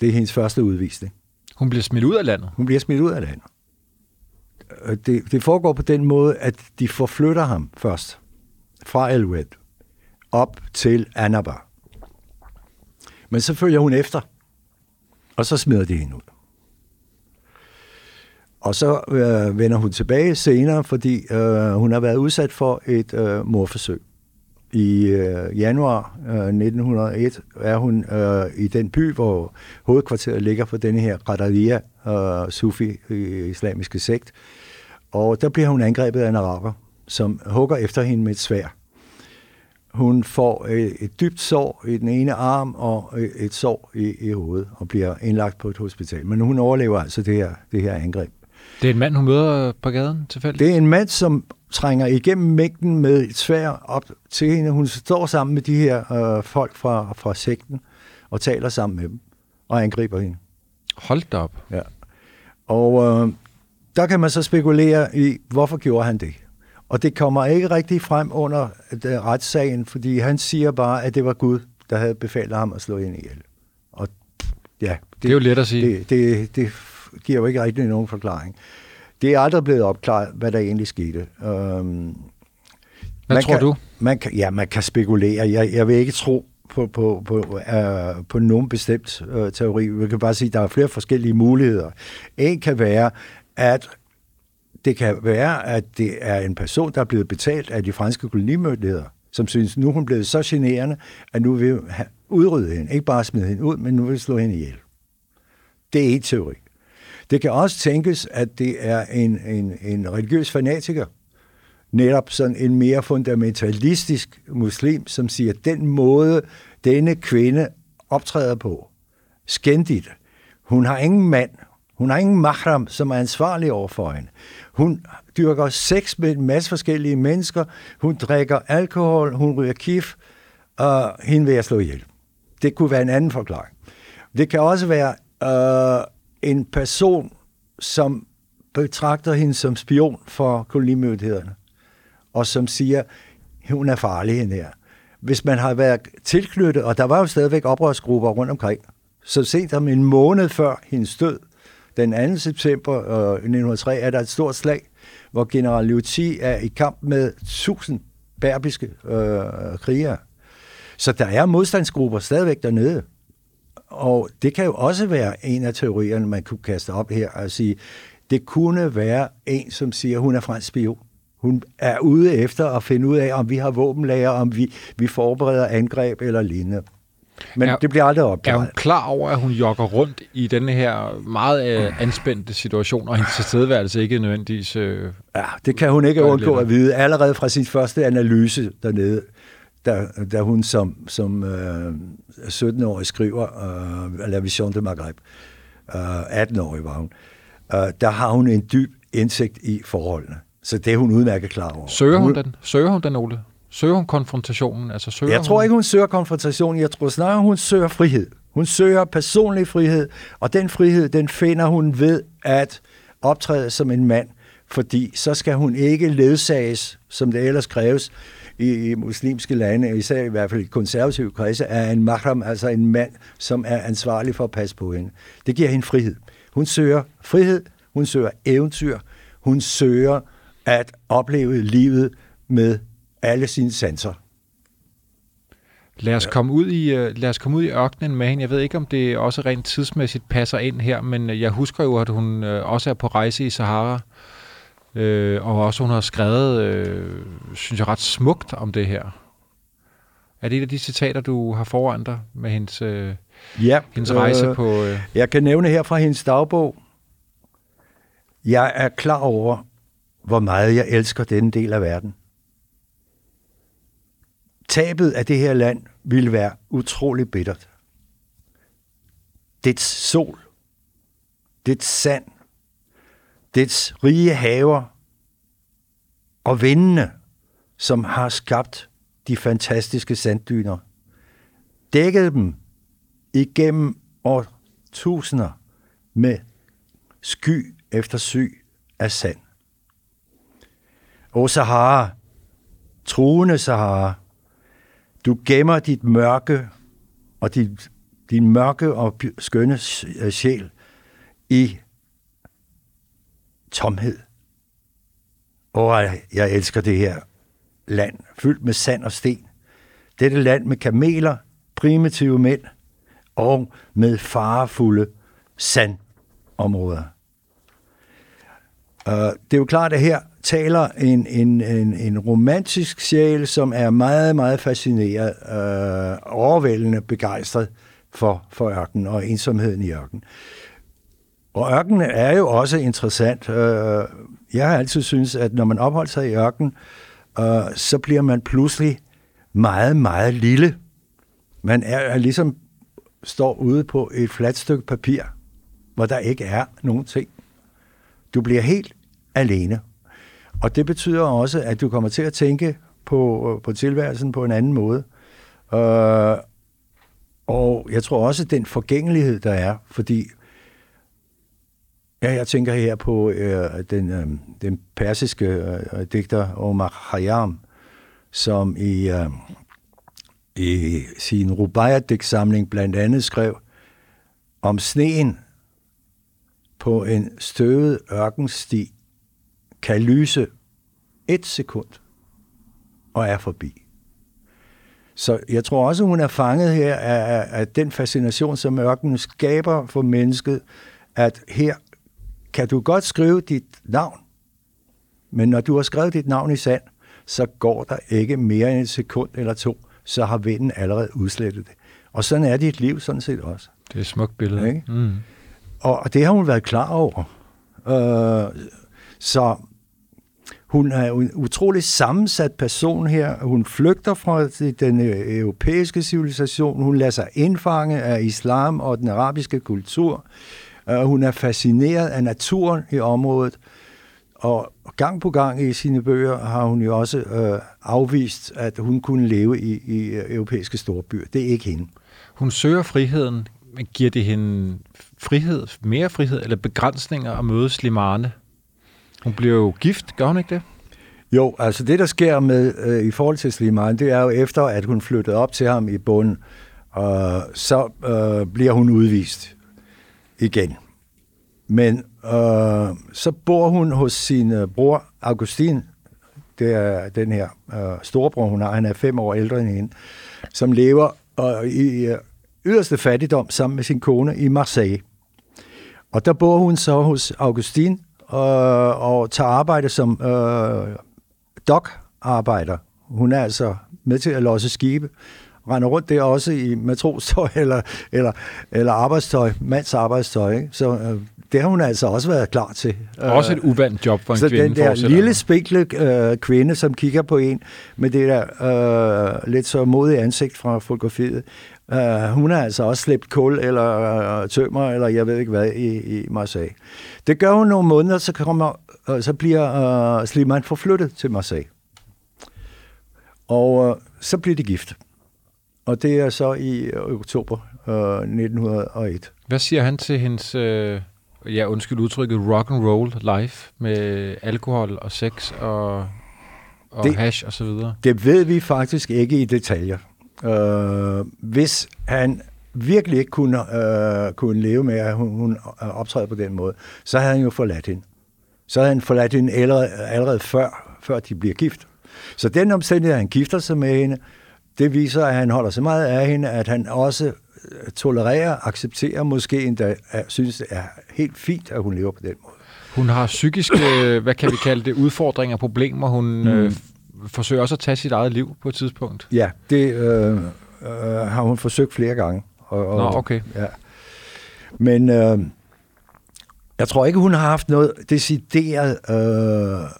Det er hendes første udvisning. Hun bliver smidt ud af landet? Hun bliver smidt ud af landet. Øh, det, det foregår på den måde, at de forflytter ham først fra Elwed op til Annaba. Men så følger hun efter Og så smider de hende ud. Og så øh, vender hun tilbage senere, fordi øh, hun har været udsat for et øh, morforsøg. I øh, januar øh, 1901 er hun øh, i den by, hvor hovedkvarteret ligger for denne her Qadariya, øh, sufi-islamiske sekt. Og der bliver hun angrebet af en araber, som hugger efter hende med et svær. Hun får et, et dybt sår i den ene arm og et sår i, i hovedet og bliver indlagt på et hospital. Men hun overlever altså det her, det her angreb. Det er en mand, hun møder på gaden tilfældigt? Det er en mand, som trænger igennem mængden med et svær op til hende. Hun står sammen med de her øh, folk fra, fra sekten og taler sammen med dem og angriber hende. Hold da op. Ja. Og øh, der kan man så spekulere i, hvorfor gjorde han det? Og det kommer ikke rigtig frem under øh, retssagen, fordi han siger bare, at det var Gud, der havde befalet ham at slå hende ihjel. Og ja, det, det er jo let at sige. Det, det, det giver jo ikke rigtig nogen forklaring. Det er aldrig blevet opklaret, hvad der egentlig skete. Øhm, hvad tror kan, du? Man kan, ja, man kan spekulere. Jeg, jeg vil ikke tro på, på, på, uh, på nogen bestemt uh, teori. Vi kan bare sige, at der er flere forskellige muligheder. En kan være, at det kan være, at det er en person, der er blevet betalt af de franske kolonimyndigheder, som synes, nu er hun blevet så generende, at nu vil udrydde hende. Ikke bare smide hende ud, men nu vil slå hende ihjel. Det er et teori. Det kan også tænkes, at det er en, en, en religiøs fanatiker, netop sådan en mere fundamentalistisk muslim, som siger, at den måde, denne kvinde optræder på, skændigt, hun har ingen mand, hun har ingen mahram, som er ansvarlig over for hende. Hun dyrker sex med en masse forskellige mennesker, hun drikker alkohol, hun ryger kif, og hende vil jeg slå ihjel. Det kunne være en anden forklaring. Det kan også være øh, en person, som betragter hende som spion for kolonimyndighederne, og som siger, hun er farlig hende her. Hvis man har været tilknyttet, og der var jo stadigvæk oprørsgrupper rundt omkring, så sent om en måned før hendes død, den 2. september øh, 1903, er der et stort slag, hvor general Liuti er i kamp med 1000 berbiske øh, krigere. Så der er modstandsgrupper stadigvæk dernede. Og det kan jo også være en af teorierne, man kunne kaste op her og sige, det kunne være en, som siger, hun er fransk spion. Hun er ude efter at finde ud af, om vi har våbenlager, om vi, vi forbereder angreb eller lignende. Men er, det bliver aldrig opklaret. Er hun klar over, at hun jogger rundt i denne her meget øh, anspændte situation, og hendes tilstedeværelse ikke nødvendigvis... Øh, ja, det kan hun ikke undgå at vide. Allerede fra sin første analyse dernede, da, da hun som, som øh, 17-årig skriver øh, La Vision de Maghreb, øh, 18-årig var hun, øh, der har hun en dyb indsigt i forholdene. Så det er hun udmærket klar over. Søger hun, hun den? Søger hun den, Ole? Søger hun konfrontationen? Altså, søger jeg tror hun... ikke, hun søger konfrontationen. Jeg tror snarere, hun søger frihed. Hun søger personlig frihed, og den frihed, den finder hun ved at optræde som en mand, fordi så skal hun ikke ledsages, som det ellers kræves, i, i muslimske lande, især i hvert fald i konservative kredse, er en mahram, altså en mand, som er ansvarlig for at passe på hende. Det giver hende frihed. Hun søger frihed, hun søger eventyr, hun søger at opleve livet med alle sine sanser. Lad os, komme ud i, uh, lad os komme ud i ørkenen med hende. Jeg ved ikke, om det også rent tidsmæssigt passer ind her, men jeg husker jo, at hun uh, også er på rejse i Sahara. Øh, og også hun har skrevet, øh, synes jeg, ret smukt om det her. Er det et af de citater, du har foran dig med hendes, øh, ja, hendes rejse øh, på... Øh... Jeg kan nævne her fra hendes dagbog. Jeg er klar over, hvor meget jeg elsker denne del af verden. Tabet af det her land ville være utrolig bittert. Dets sol, dets sand, dets rige haver og vindene, som har skabt de fantastiske sanddyner, dækket dem igennem årtusinder med sky efter sy af sand. O Sahara, truende Sahara, du gemmer dit mørke og din, din mørke og skønne øh, sjæl i tomhed. Og jeg elsker det her land, fyldt med sand og sten. Dette land med kameler, primitive mænd og med farefulde sandområder. Uh, det er jo klart, at her taler en, en, en, en romantisk sjæl, som er meget, meget fascineret, øh, overvældende begejstret for, for ørkenen og ensomheden i ørkenen. Og ørkenen er jo også interessant. Uh, jeg har altid synes, at når man opholder sig i ørkenen, øh, så bliver man pludselig meget, meget lille. Man er, er ligesom står ude på et fladt stykke papir, hvor der ikke er nogen ting. Du bliver helt alene. Og det betyder også, at du kommer til at tænke på, på tilværelsen på en anden måde. Øh, og jeg tror også, at den forgængelighed, der er, fordi ja, jeg tænker her på øh, den, øh, den persiske øh, digter Omar Khayyam, som i, øh, i sin Rubaiyat-digtsamling blandt andet skrev om sneen på en støvet ørkensti kan lyse et sekund og er forbi. Så jeg tror også, hun er fanget her af, af den fascination, som ørkenen skaber for mennesket, at her kan du godt skrive dit navn, men når du har skrevet dit navn i sand, så går der ikke mere end et sekund eller to, så har vinden allerede udslettet det. Og sådan er dit liv sådan set også. Det er et smukt billede. Ikke? Mm. Og det har hun været klar over. Øh, så hun er en utrolig sammensat person her. Hun flygter fra den øh, europæiske civilisation. Hun lader sig indfange af islam og den arabiske kultur. Øh, hun er fascineret af naturen i området. Og gang på gang i sine bøger har hun jo også uh, afvist, at hun kunne leve i, i europæiske storbyer. Det er ikke hende. Hun søger friheden, men giver det hende frihed, mere frihed eller begrænsninger at møde Slimane? Hun bliver jo gift, gør hun ikke det? Jo, altså det, der sker med øh, i forhold til Slimane, det er jo efter, at hun flyttede op til ham i bunden, og så øh, bliver hun udvist igen. Men øh, så bor hun hos sin øh, bror Augustin, det er den her øh, storebror, hun har, han er fem år ældre end hende, som lever øh, i øh, yderste fattigdom sammen med sin kone i Marseille. Og der bor hun så hos Augustin, øh, og tager arbejde som øh, dok-arbejder. Hun er altså med til at losse skibe. Render rundt der også i matrostøj eller, eller, eller arbejdstøj, mands arbejdstøj. Ikke? Så øh, det har hun altså også været klar til. Også et uvandt job for en så kvinde. den der lille spinkle øh, kvinde, som kigger på en med det der øh, lidt så modige ansigt fra fotografiet, øh, hun har altså også slæbt kul eller øh, tømmer, eller jeg ved ikke hvad, i, i Marseille. Det gør hun nogle måneder, så, kommer, øh, så bliver øh, Sliman forflyttet til Marseille. Og øh, så bliver de gift. Og det er så i øh, oktober øh, 1901. Hvad siger han til hendes, øh, ja undskyld udtrykket, rock and roll life med alkohol og sex og, og Det- hash og så videre? Det ved vi faktisk ikke i detaljer. Øh, hvis han virkelig ikke kunne, øh, kunne leve med, at hun, hun optræder på den måde, så havde han jo forladt hende. Så havde han forladt hende allerede, allerede før, før de bliver gift. Så den omstændighed, at han gifter sig med hende, det viser, at han holder så meget af hende, at han også øh, tolererer, accepterer, måske endda synes, det er helt fint, at hun lever på den måde. Hun har psykiske, hvad kan vi kalde det, udfordringer, problemer. Hun mm. øh, forsøger også at tage sit eget liv på et tidspunkt. Ja, det øh, øh, har hun forsøgt flere gange. Og, og, Nå, okay. Ja. Men øh, jeg tror ikke, hun har haft noget decideret øh,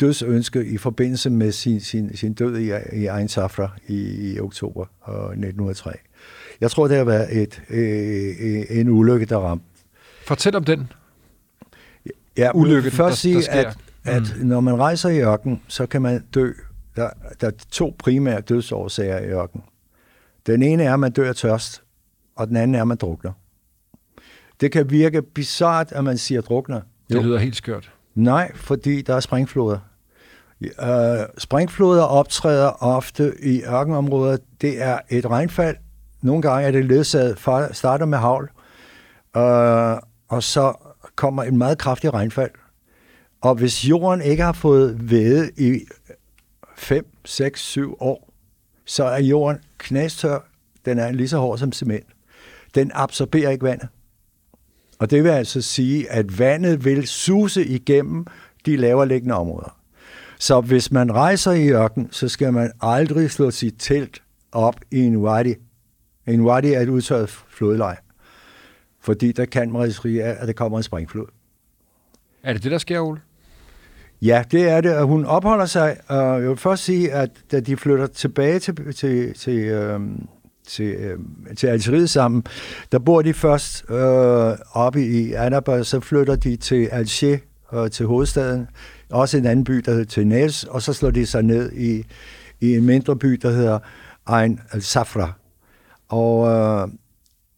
dødsønske i forbindelse med sin, sin, sin død i, i Einsafra i, i oktober øh, 1903. Jeg tror, det har været et, øh, en ulykke, der ramte. Fortæl om den. Ja, Ulykken, først der- der sige, sker. at, at mm. når man rejser i ørken, så kan man dø. Der, der er to primære dødsårsager i ørken. Den ene er, at man dør af tørst, og den anden er, at man drukner. Det kan virke bizart, at man siger drukner. Det lyder helt skørt. Nej, fordi der er springfloder. Uh, springfloder optræder ofte i ørkenområder. Det er et regnfald. Nogle gange er det ledsaget, fra- starter med havl, uh, og så kommer en meget kraftig regnfald. Og hvis jorden ikke har fået væde i 5, 6, 7 år, så er jorden knastør. Den er lige så hård som cement. Den absorberer ikke vandet. Og det vil altså sige, at vandet vil suse igennem de laverliggende områder. Så hvis man rejser i ørken, så skal man aldrig slå sit telt op i en wadi. En wadi er et udtørret flodleje. Fordi der kan man risikere, at der kommer en springflod. Er det det, der sker, Ole? Ja, det er det. Og hun opholder sig, og jeg vil først sige, at da de flytter tilbage til, til, til, øhm, til, øhm, til Algeriet sammen, der bor de først øh, oppe i Annaba, så flytter de til Alger, øh, til hovedstaden, også en anden by, der hedder Tenes, og så slår de sig ned i, i en mindre by, der hedder Ein al-Safra. Og øh,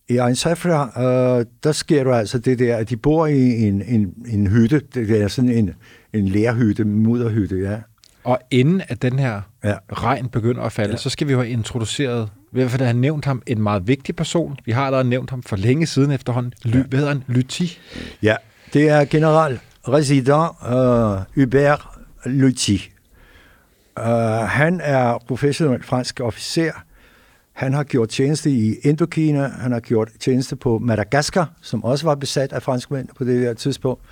i Ein Safra, øh, der sker der altså det der, at de bor i en, en, en hytte, det er sådan en, en lærhytte, mudderhytte, ja. Og inden at den her Ja. regn begynder at falde, ja. så skal vi jo have introduceret, i hvert fald have nævnt ham, en meget vigtig person. Vi har allerede nævnt ham for længe siden efterhånden. Ly, Ja. Hvad hedder han? Lyti. Ja, det er general resident uh, Hubert Lutti. Uh, han er professionel fransk officer. Han har gjort tjeneste i Indokina. Han har gjort tjeneste på Madagaskar, som også var besat af franskmænd på det her tidspunkt.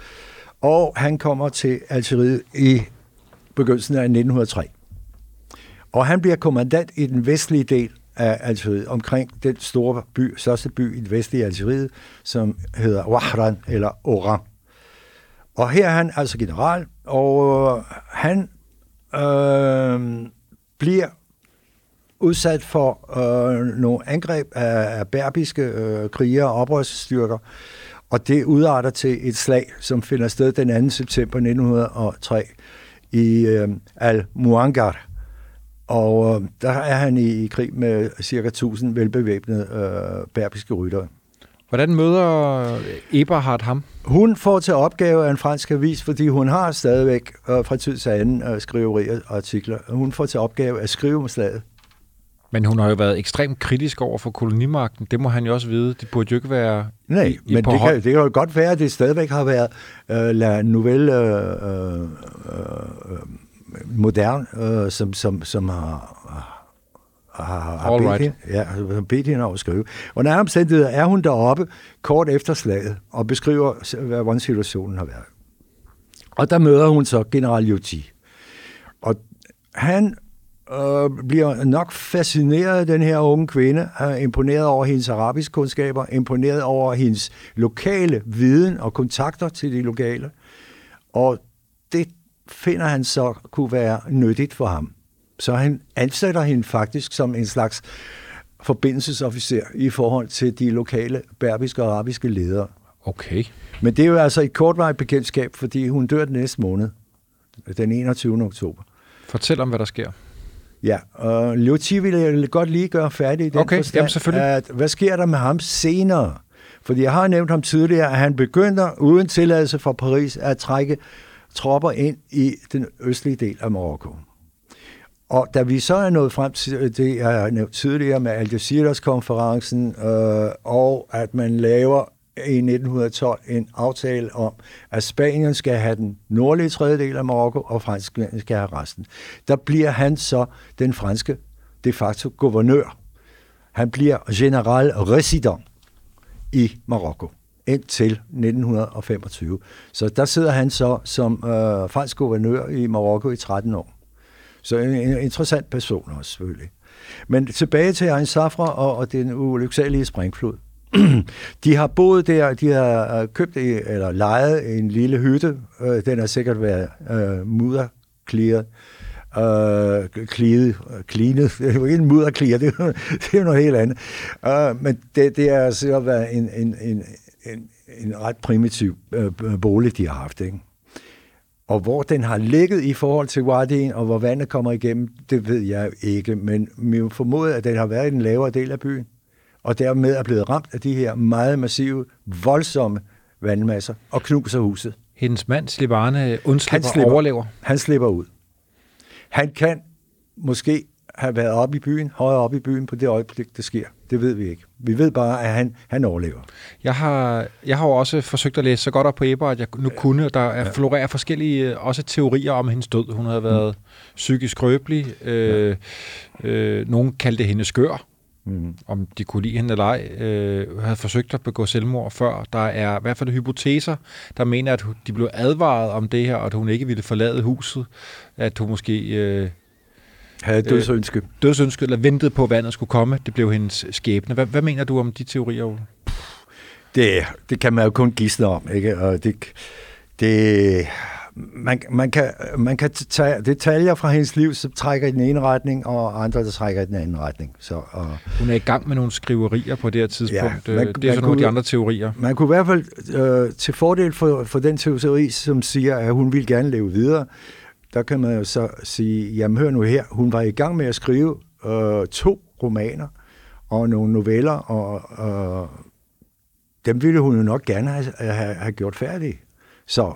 Og han kommer til Algeriet i begyndelsen af 1903. Og han bliver kommandant i den vestlige del af Algeriet, omkring den store by, største by i det vestlige Algeriet, som hedder Wahran eller Oran. Og her er han altså general, og øh, han øh, bliver udsat for øh, nogle angreb af, af berbiske øh, krigere og oprørsstyrker, og det udarter til et slag, som finder sted den 2. september 1903 i øh, Al-Muangar. Og øh, der er han i, i krig med cirka 1000 velbevæbnede øh, berbiske ryttere. Hvordan møder Eberhard ham? Hun får til opgave af en fransk avis, fordi hun har stadigvæk øh, fra tid til anden øh, skriverier og artikler. Hun får til opgave at skrive om slaget. Men hun har jo været ekstremt kritisk over for kolonimagten. Det må han jo også vide. Det burde jo ikke være Nej, i, men det kan, det kan jo godt være, at det stadigvæk har været øh, La Nouvelle øh, øh, øh, Moderne, øh, som, som, som har, har, har bedt right. hende, ja, bedt hende om at skrive. Under andre omstændigheder er hun deroppe kort efter slaget og beskriver, hvad- hvordan situationen har været. Og der møder hun så general Yuti. Og han øh, bliver nok fascineret af den her unge kvinde, er imponeret over hendes arabiske kundskaber, imponeret over hendes lokale viden og kontakter til de lokale. Og det finder han så kunne være nyttigt for ham. Så han ansætter hende faktisk som en slags forbindelsesofficer i forhold til de lokale berbiske og arabiske ledere. Okay. Men det er jo altså et kortvarigt bekendtskab, fordi hun dør den næste måned, den 21. oktober. Fortæl om, hvad der sker. Ja, og Liuti vil jeg godt lige gøre færdig i den Okay, forstand, jamen selvfølgelig. at hvad sker der med ham senere? Fordi jeg har nævnt ham tidligere, at han begynder uden tilladelse fra Paris at trække tropper ind i den østlige del af Marokko. Og da vi så er nået frem til øh, det, jeg har nævnt tidligere med Algeciras-konferencen, øh, og at man laver i 1912 en aftale om, at Spanien skal have den nordlige tredjedel af Marokko, og franskmændene skal have resten. Der bliver han så den franske de facto guvernør. Han bliver general resident i Marokko indtil 1925. Så der sidder han så som øh, fransk guvernør i Marokko i 13 år. Så en, en interessant person også, selvfølgelig. Men tilbage til Ein Safra og, og den ulyksalige springflod. de har boet der, de har øh, købt i- eller lejet en lille hytte. Øh, den har sikkert været øh, mudderklæret. Øh, klidet, klinet. Øh, det er jo ikke en mudderklæret, det, er jo- det er jo noget helt andet. Øh, men det, det har altså været en, en, en, en, en ret primitiv øh, bolig, de har haft. Ikke? Og hvor den har ligget i forhold til Wadien, og hvor vandet kommer igennem, det ved jeg ikke. Men vi må formode, at den har været i den lavere del af byen, og dermed er blevet ramt af de her meget massive, voldsomme vandmasser, og knuser huset. Hendes mand, Slibane, undslipper og slipper. overlever. Han slipper ud. Han kan måske have været oppe i byen, højere oppe i byen på det øjeblik, det sker. Det ved vi ikke. Vi ved bare, at han, han overlever. Jeg har, jeg har jo også forsøgt at læse så godt op på Eber, at jeg nu kunne, og der er florerer forskellige øh, også teorier om hendes død. Hun havde været psykisk skrøbelig. Øh, øh, nogen kaldte hende skør. Mm. om de kunne lide hende eller ej, øh, havde forsøgt at begå selvmord før. Der er i hvert fald hypoteser, der mener, at de blev advaret om det her, og at hun ikke ville forlade huset. At hun måske øh, Havde et dødsønske. dødsønskede eller ventede på, at vandet skulle komme. Det blev hendes skæbne. Hvad, hvad mener du om de teorier, Ole? Det, det kan man jo kun gisne om, ikke? Og det, det, man, man, kan, man kan tage detaljer fra hendes liv, som trækker i den ene retning, og andre, der trækker i den anden retning. Så, og Hun er i gang med nogle skriverier på det her tidspunkt. Ja, man- man, det er man sådan nogle af de andre teorier. man kunne i hvert fald, øh, til fordel for, for den teori, som siger, at hun ville gerne leve videre, der kan man jo så sige, jamen hør nu her, hun var i gang med at skrive øh, to romaner og nogle noveller, og øh, dem ville hun jo nok gerne have, have, have gjort færdige. Så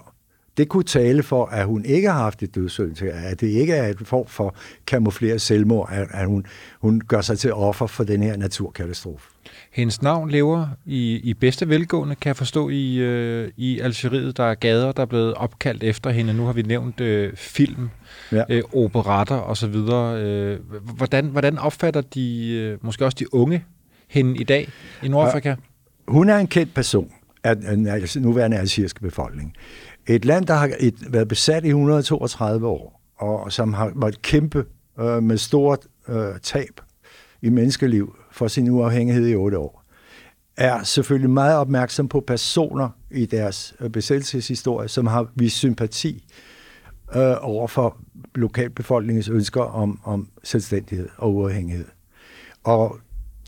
det kunne tale for, at hun ikke har haft et dødsønske, at det ikke er et form for kamufleret selvmord, at, at hun, hun gør sig til offer for den her naturkatastrofe. Hendes navn lever i, i bedste velgående, kan jeg forstå, i, øh, i Algeriet. Der er gader, der er blevet opkaldt efter hende. Nu har vi nævnt øh, film, Ja. øh, operatter osv. Øh, hvordan, hvordan opfatter de, øh, måske også de unge, hende i dag i Nordafrika? Hun er en kendt person af den nuværende algeriske befolkning. Et land, der har et, været besat i 132 år, og som har måttet kæmpe øh, med stort øh, tab i menneskeliv for sin uafhængighed i otte år, er selvfølgelig meget opmærksom på personer i deres øh, besættelseshistorie, som har vist sympati øh, over for lokalbefolkningens ønsker om, om selvstændighed og uafhængighed. Og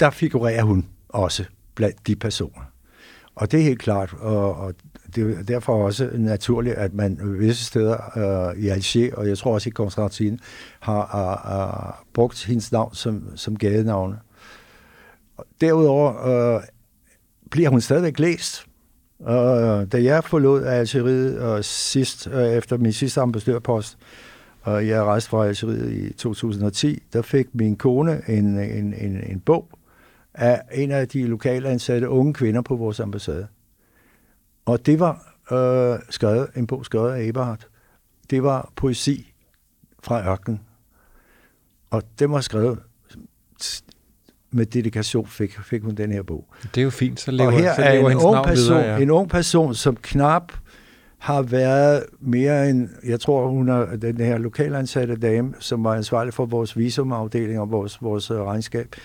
der figurerer hun også blandt de personer. Og det er helt klart, og, og det er derfor også naturligt, at man visse steder øh, i Alger, og jeg tror også i Konstantin, har, har, har brugt hendes navn som, som gadenavne. Derudover øh, bliver hun stadigvæk læst. Øh, da jeg forlod Algeriet og sidst, øh, efter min sidste ambassadørpost, og jeg rejste fra Algeriet i 2010, der fik min kone en, en, en, en bog af en af de lokale ansatte unge kvinder på vores ambassade. Og det var øh, skrevet, en bog skrevet af Eberhard. Det var poesi fra ørkenen. Og det var skrevet med dedikation fik, fik hun den her bog. Det er jo fint, så lever, og her så er lever en hendes ung, person, videre. Ja. en ung person, som knap har været mere end, jeg tror, hun er den her lokalansatte dame, som var ansvarlig for vores visumafdeling og vores, vores øh, regnskab.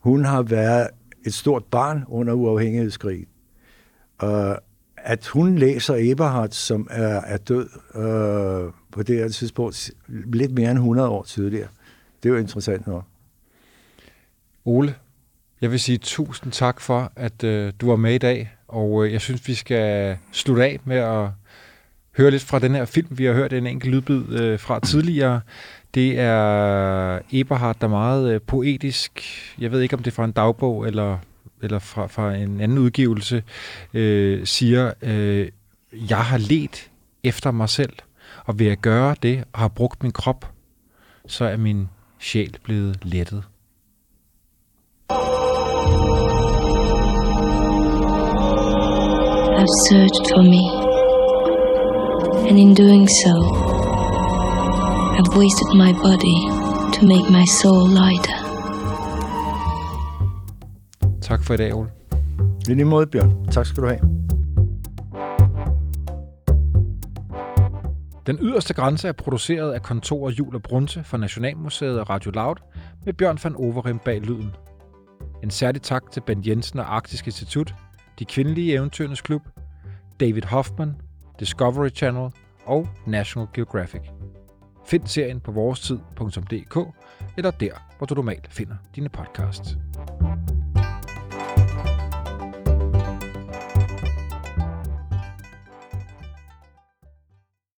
Hun har været et stort barn under uafhængighedskrigen. Uh, at hun læser Eberhard, som er, er død øh, på det her tidspunkt lidt mere end 100 år tidligere, det er jo interessant nok. Ole, jeg vil sige tusind tak for, at øh, du var med i dag, og øh, jeg synes, vi skal slutte af med at høre lidt fra den her film. Vi har hørt en enkelt lydbid øh, fra tidligere. Det er Eberhard, der er meget øh, poetisk. Jeg ved ikke, om det er fra en dagbog eller, eller fra, fra en anden udgivelse, øh, siger, øh, jeg har let efter mig selv, og ved at gøre det og har brugt min krop, så er min sjæl blevet lettet. have searched for me, and in doing so, have wasted my body to make my soul lighter. Tak for i dag, Ole. I lige måde, Bjørn. Tak skal du have. Den yderste grænse er produceret af kontor Jul og Brunse for Nationalmuseet og Radio Loud med Bjørn van Overim bag lyden. En særlig tak til Ben Jensen og Arktisk Institut, De Kvindelige Eventyrernes Klub, David Hoffman, Discovery Channel og National Geographic. Find serien på vorestid.dk eller der, hvor du normalt finder dine podcasts.